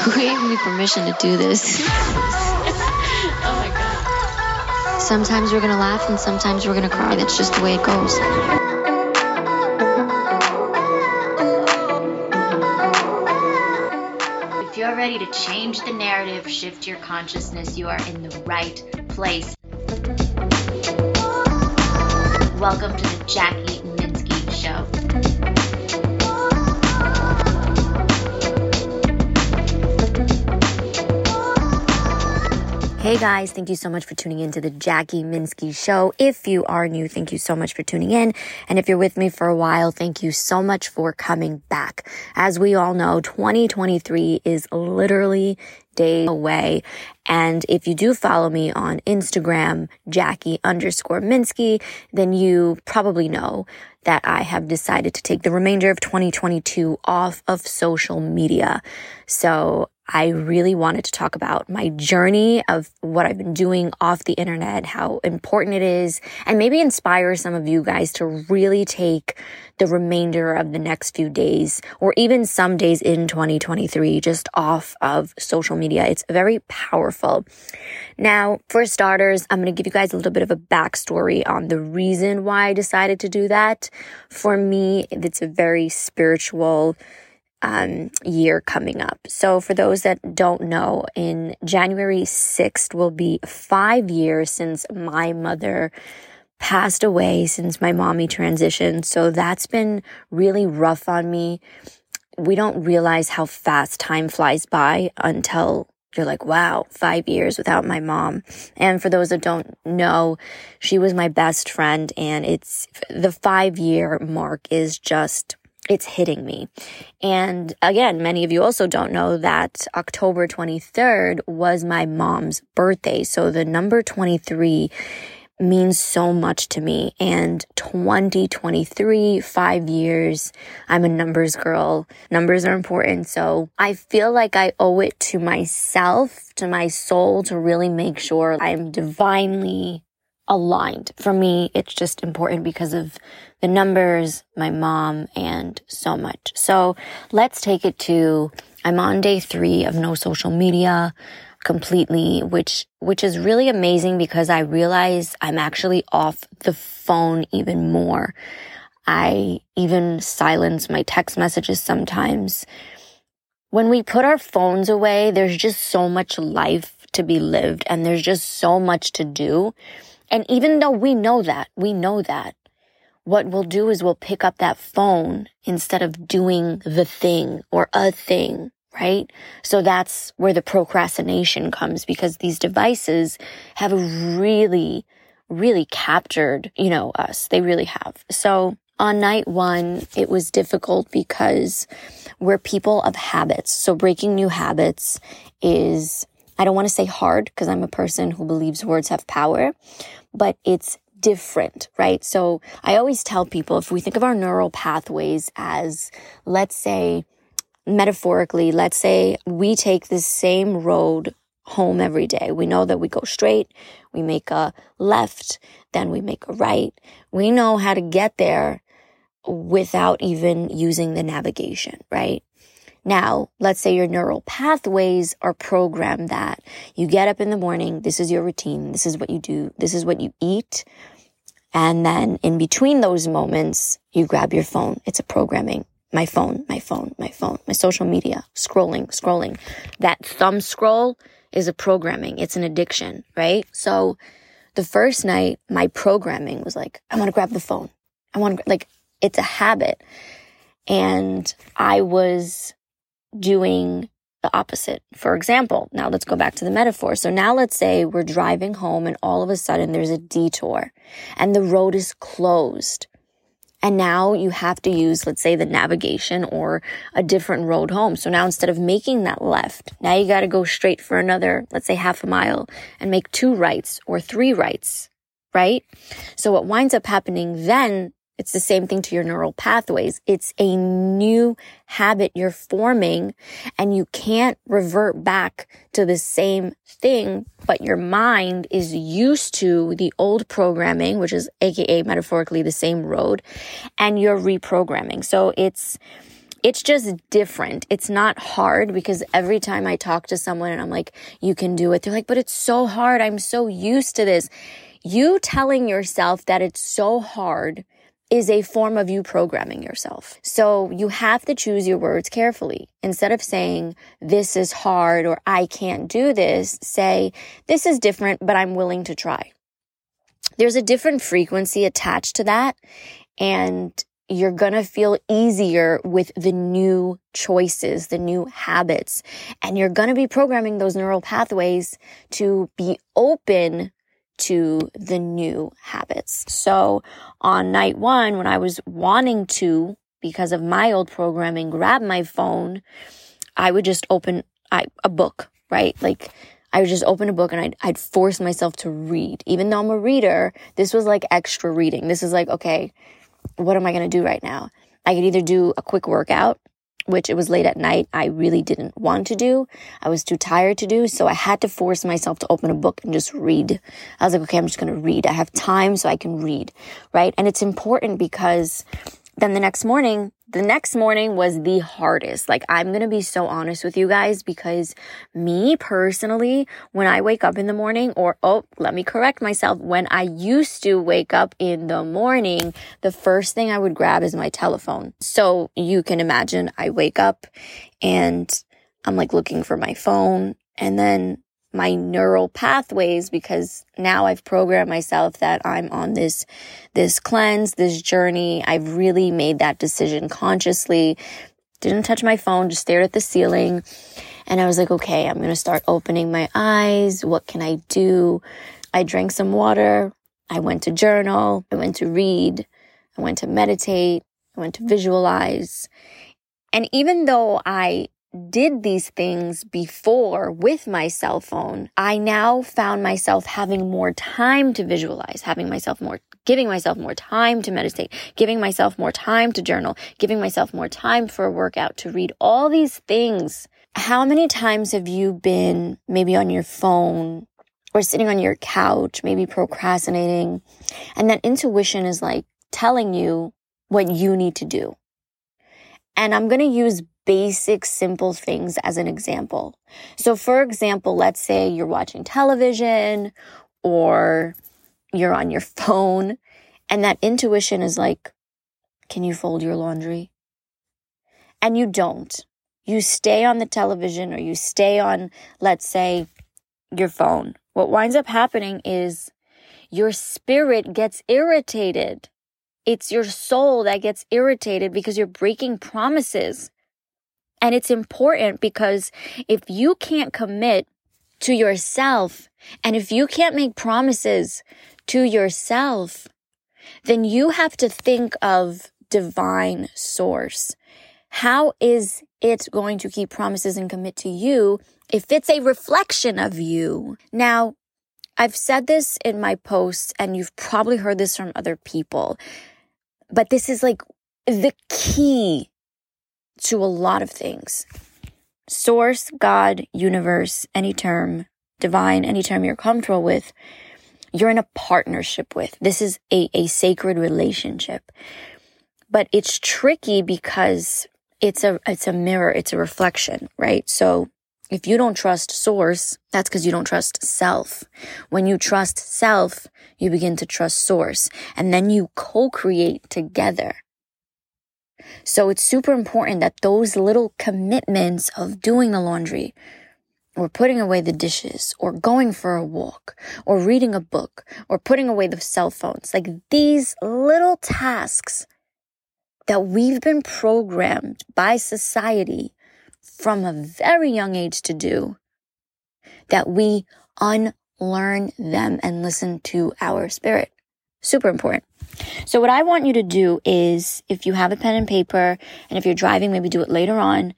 Who gave me permission to do this? oh my god. Sometimes we're gonna laugh and sometimes we're gonna cry. That's just the way it goes. If you're ready to change the narrative, shift your consciousness, you are in the right place. Welcome to the Jackie Minsky Hey guys, thank you so much for tuning in to the Jackie Minsky Show. If you are new, thank you so much for tuning in. And if you're with me for a while, thank you so much for coming back. As we all know, 2023 is literally day away. And if you do follow me on Instagram, Jackie underscore Minsky, then you probably know that I have decided to take the remainder of 2022 off of social media. So I really wanted to talk about my journey of what I've been doing off the internet, how important it is, and maybe inspire some of you guys to really take the remainder of the next few days or even some days in 2023 just off of social media. It's very powerful. Now, for starters, I'm going to give you guys a little bit of a backstory on the reason why I decided to do that. For me, it's a very spiritual um, year coming up. So for those that don't know, in January 6th will be five years since my mother passed away, since my mommy transitioned. So that's been really rough on me. We don't realize how fast time flies by until you're like, wow, five years without my mom. And for those that don't know, she was my best friend and it's the five year mark is just it's hitting me. And again, many of you also don't know that October 23rd was my mom's birthday. So the number 23 means so much to me. And 2023, five years, I'm a numbers girl. Numbers are important. So I feel like I owe it to myself, to my soul to really make sure I'm divinely aligned. For me, it's just important because of the numbers, my mom, and so much. So let's take it to, I'm on day three of no social media completely, which, which is really amazing because I realize I'm actually off the phone even more. I even silence my text messages sometimes. When we put our phones away, there's just so much life to be lived and there's just so much to do. And even though we know that, we know that, what we'll do is we'll pick up that phone instead of doing the thing or a thing right? So that's where the procrastination comes because these devices have really, really captured, you know, us. They really have. So on night one, it was difficult because we're people of habits. So breaking new habits is, I don't want to say hard because I'm a person who believes words have power, but it's different, right? So I always tell people if we think of our neural pathways as, let's say, metaphorically, let's say we take the same road home every day. We know that we go straight, we make a left, then we make a right. We know how to get there without even using the navigation, right? Now, let's say your neural pathways are programmed that you get up in the morning, this is your routine, this is what you do, this is what you eat. And then in between those moments, you grab your phone. It's a programming my phone, my phone, my phone, my social media, scrolling, scrolling. That thumb scroll is a programming. It's an addiction, right? So the first night, my programming was like, I want to grab the phone. I want to, like, it's a habit. And I was doing the opposite. For example, now let's go back to the metaphor. So now let's say we're driving home and all of a sudden there's a detour and the road is closed. And now you have to use, let's say, the navigation or a different road home. So now instead of making that left, now you got to go straight for another, let's say half a mile and make two rights or three rights, right? So what winds up happening then it's the same thing to your neural pathways. It's a new habit you're forming and you can't revert back to the same thing, but your mind is used to the old programming, which is AKA metaphorically the same road, and you're reprogramming. So it's, it's just different. It's not hard because every time I talk to someone and I'm like, you can do it, they're like, but it's so hard. I'm so used to this. You telling yourself that it's so hard is a form of you programming yourself. So you have to choose your words carefully. Instead of saying, this is hard or I can't do this, say, this is different, but I'm willing to try. There's a different frequency attached to that. And you're going to feel easier with the new choices, the new habits, and you're going to be programming those neural pathways to be open to the new habits. So on night one, when I was wanting to, because of my old programming, grab my phone, I would just open I, a book, right? Like I would just open a book and I'd, I'd force myself to read. Even though I'm a reader, this was like extra reading. This is like, okay, what am I going to do right now? I could either do a quick workout, which it was late at night. I really didn't want to do. I was too tired to do. So I had to force myself to open a book and just read. I was like, okay, I'm just going to read. I have time so I can read. Right. And it's important because then the next morning, the next morning was the hardest. Like, I'm going to be so honest with you guys because me personally, when I wake up in the morning, or oh, let me correct myself, when I used to wake up in the morning, the first thing I would grab is my telephone. So you can imagine I wake up and I'm like looking for my phone and then my neural pathways because now I've programmed myself that I'm on this, this cleanse, this journey. I've really made that decision consciously. Didn't touch my phone, just stared at the ceiling. And I was like, okay, I'm going to start opening my eyes. What can I do? I drank some water. I went to journal. I went to read. I went to meditate. I went to visualize. And even though I did these things before with my cell phone, I now found myself having more time to visualize, having myself more, giving myself more time to meditate, giving myself more time to journal, giving myself more time for a workout, to read all these things. How many times have you been maybe on your phone or sitting on your couch, maybe procrastinating, and that intuition is like telling you what you need to do? And I'm going to use basic, simple things as an example. So, for example, let's say you're watching television or you're on your phone, and that intuition is like, Can you fold your laundry? And you don't. You stay on the television or you stay on, let's say, your phone. What winds up happening is your spirit gets irritated. It's your soul that gets irritated because you're breaking promises. And it's important because if you can't commit to yourself and if you can't make promises to yourself, then you have to think of divine source. How is it going to keep promises and commit to you if it's a reflection of you? Now, I've said this in my posts and you've probably heard this from other people, but this is like the key to a lot of things. Source, God, universe, any term, divine, any term you're comfortable with, you're in a partnership with. This is a, a sacred relationship. But it's tricky because it's a, it's a mirror, it's a reflection, right? So if you don't trust source, that's because you don't trust self. When you trust self, you begin to trust source and then you co-create together. So it's super important that those little commitments of doing the laundry or putting away the dishes or going for a walk or reading a book or putting away the cell phones, like these little tasks that we've been programmed by society from a very young age to do, that we unlearn them and listen to our spirit. Super important. So what I want you to do is, if you have a pen and paper, and if you're driving, maybe do it later on,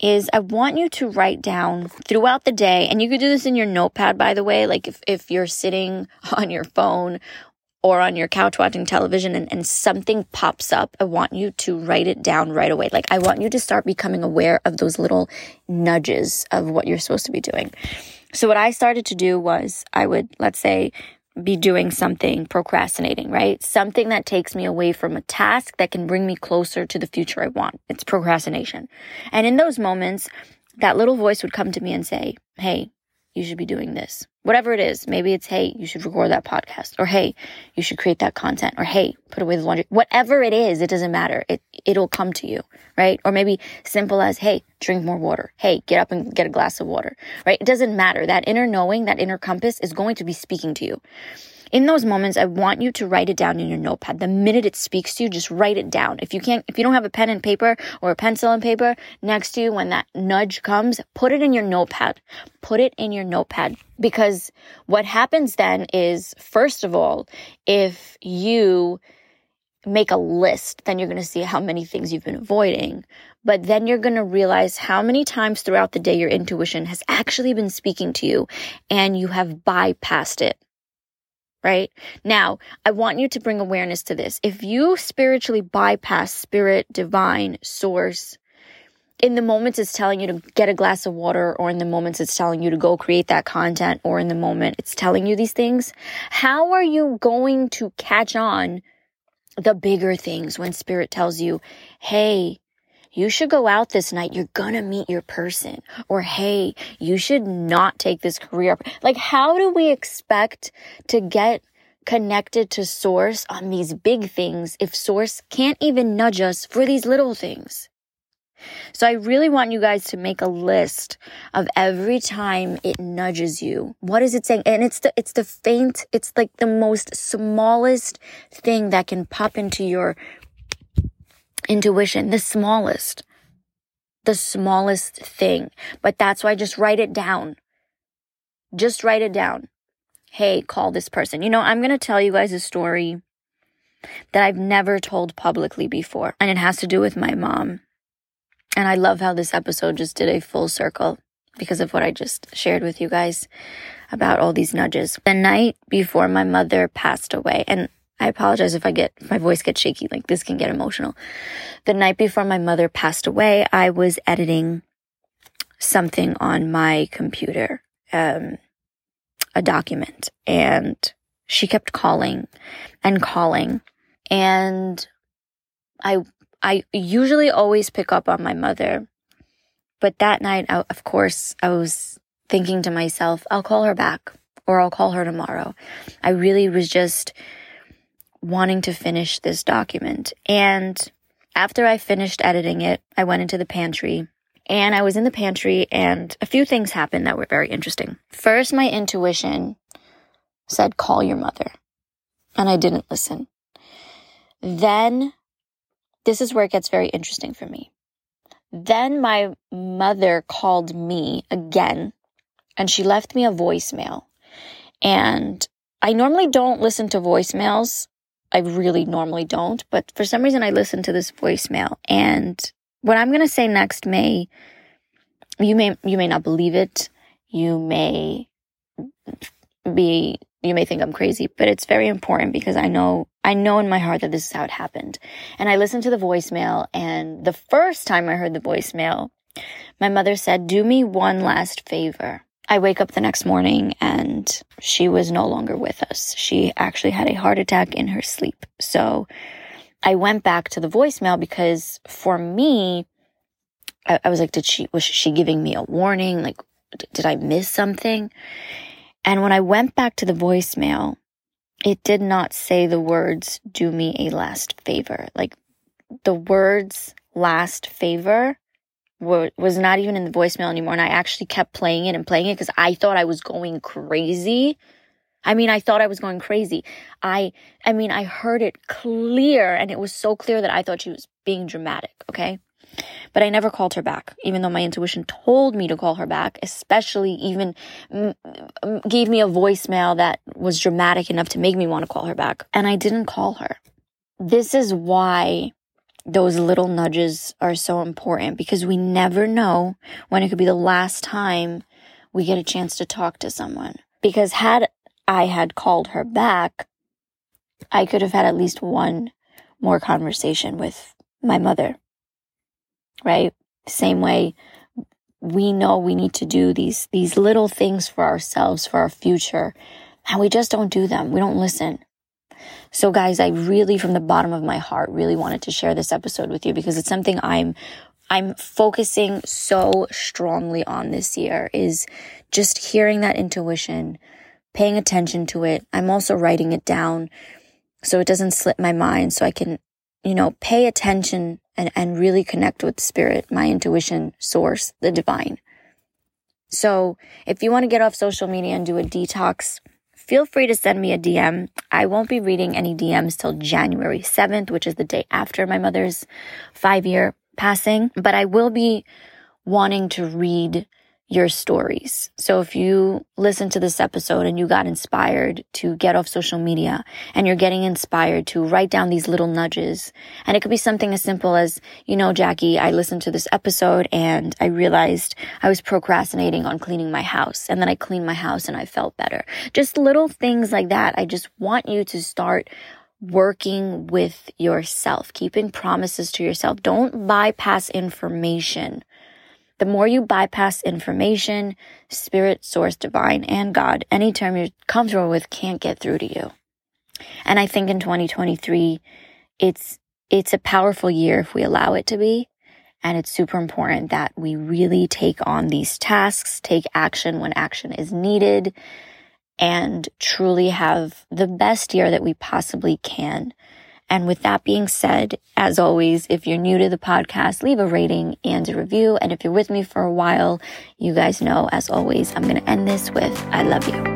is I want you to write down throughout the day, and you could do this in your notepad, by the way, like if, if you're sitting on your phone or on your couch watching television and, and something pops up, I want you to write it down right away. Like I want you to start becoming aware of those little nudges of what you're supposed to be doing. So what I started to do was I would, let's say, be doing something procrastinating, right? Something that takes me away from a task that can bring me closer to the future I want. It's procrastination. And in those moments, that little voice would come to me and say, Hey, you should be doing this. Whatever it is. Maybe it's, Hey, you should record that podcast or Hey, you should create that content or Hey, put away the laundry. Whatever it is, it doesn't matter. It, it'll come to you, right? Or maybe simple as, Hey, drink more water. Hey, get up and get a glass of water, right? It doesn't matter. That inner knowing, that inner compass is going to be speaking to you in those moments, I want you to write it down in your notepad. The minute it speaks to you, just write it down. If you can't, if you don't have a pen and paper or a pencil and paper next to you when that nudge comes, put it in your notepad. Put it in your notepad because what happens then is, first of all, if you make a list, then you're going to see how many things you've been avoiding. But then you're going to realize how many times throughout the day your intuition has actually been speaking to you and you have bypassed it right? Now, I want you to bring awareness to this. If you spiritually bypass spirit, divine, source, in the moments it's telling you to get a glass of water, or in the moments it's telling you to go create that content, or in the moment it's telling you these things, how are you going to catch on the bigger things when spirit tells you, hey, you should go out this night. You're gonna meet your person. Or, hey, you should not take this career. Like, how do we expect to get connected to source on these big things if source can't even nudge us for these little things? So I really want you guys to make a list of every time it nudges you. What is it saying? And it's the, it's the faint, it's like the most smallest thing that can pop into your intuition, the smallest, the smallest thing. But that's why just write it down. Just write it down. Hey, call this person. You know, I'm going to tell you guys a story that I've never told publicly before, and it has to do with my mom. And I love how this episode just did a full circle because of what I just shared with you guys about all these nudges. The night before my mother passed away, and I apologize if I get, my voice gets shaky, like this can get emotional. The night before my mother passed away, I was editing something on my computer, um, a document, and she kept calling and calling. And I, I usually always pick up on my mother. But that night, I, of course, I was thinking to myself, I'll call her back or I'll call her tomorrow. I really was just, wanting to finish this document. And after I finished editing it, I went into the pantry and I was in the pantry and a few things happened that were very interesting. First, my intuition said, call your mother. And I didn't listen. Then, this is where it gets very interesting for me. Then my mother called me again and she left me a voicemail. And I normally don't listen to voicemails I really normally don't, but for some reason I listened to this voicemail and what I'm going to say next may you may you may not believe it. You may be you may think I'm crazy, but it's very important because I know I know in my heart that this is how it happened. And I listened to the voicemail and the first time I heard the voicemail, my mother said, "Do me one last favor." I wake up the next morning and she was no longer with us. She actually had a heart attack in her sleep. So I went back to the voicemail because for me, I, I was like, did she, was she giving me a warning? Like, d- did I miss something? And when I went back to the voicemail, it did not say the words, do me a last favor. Like the words last favor was not even in the voicemail anymore. And I actually kept playing it and playing it because I thought I was going crazy. I mean, I thought I was going crazy. I, I mean, I heard it clear and it was so clear that I thought she was being dramatic. Okay. But I never called her back, even though my intuition told me to call her back, especially even gave me a voicemail that was dramatic enough to make me want to call her back. And I didn't call her. This is why those little nudges are so important because we never know when it could be the last time we get a chance to talk to someone. Because had I had called her back, I could have had at least one more conversation with my mother. Right? Same way we know we need to do these these little things for ourselves for our future And we just don't do them. We don't listen. So guys, I really, from the bottom of my heart, really wanted to share this episode with you because it's something I'm, I'm focusing so strongly on this year is just hearing that intuition, paying attention to it. I'm also writing it down so it doesn't slip my mind so I can, you know, pay attention and, and really connect with spirit, my intuition source, the divine. So if you want to get off social media and do a detox, feel free to send me a DM. I won't be reading any DMs till January 7th, which is the day after my mother's five year passing, but I will be wanting to read your stories. So if you listen to this episode and you got inspired to get off social media and you're getting inspired to write down these little nudges, and it could be something as simple as, you know, Jackie, I listened to this episode and I realized I was procrastinating on cleaning my house and then I cleaned my house and I felt better. Just little things like that. I just want you to start working with yourself, keeping promises to yourself. Don't bypass information the more you bypass information, spirit, source, divine, and God, any term you're comfortable with can't get through to you. And I think in 2023, it's, it's a powerful year if we allow it to be. And it's super important that we really take on these tasks, take action when action is needed, and truly have the best year that we possibly can and with that being said, as always, if you're new to the podcast, leave a rating and a review. And if you're with me for a while, you guys know, as always, I'm going to end this with I love you.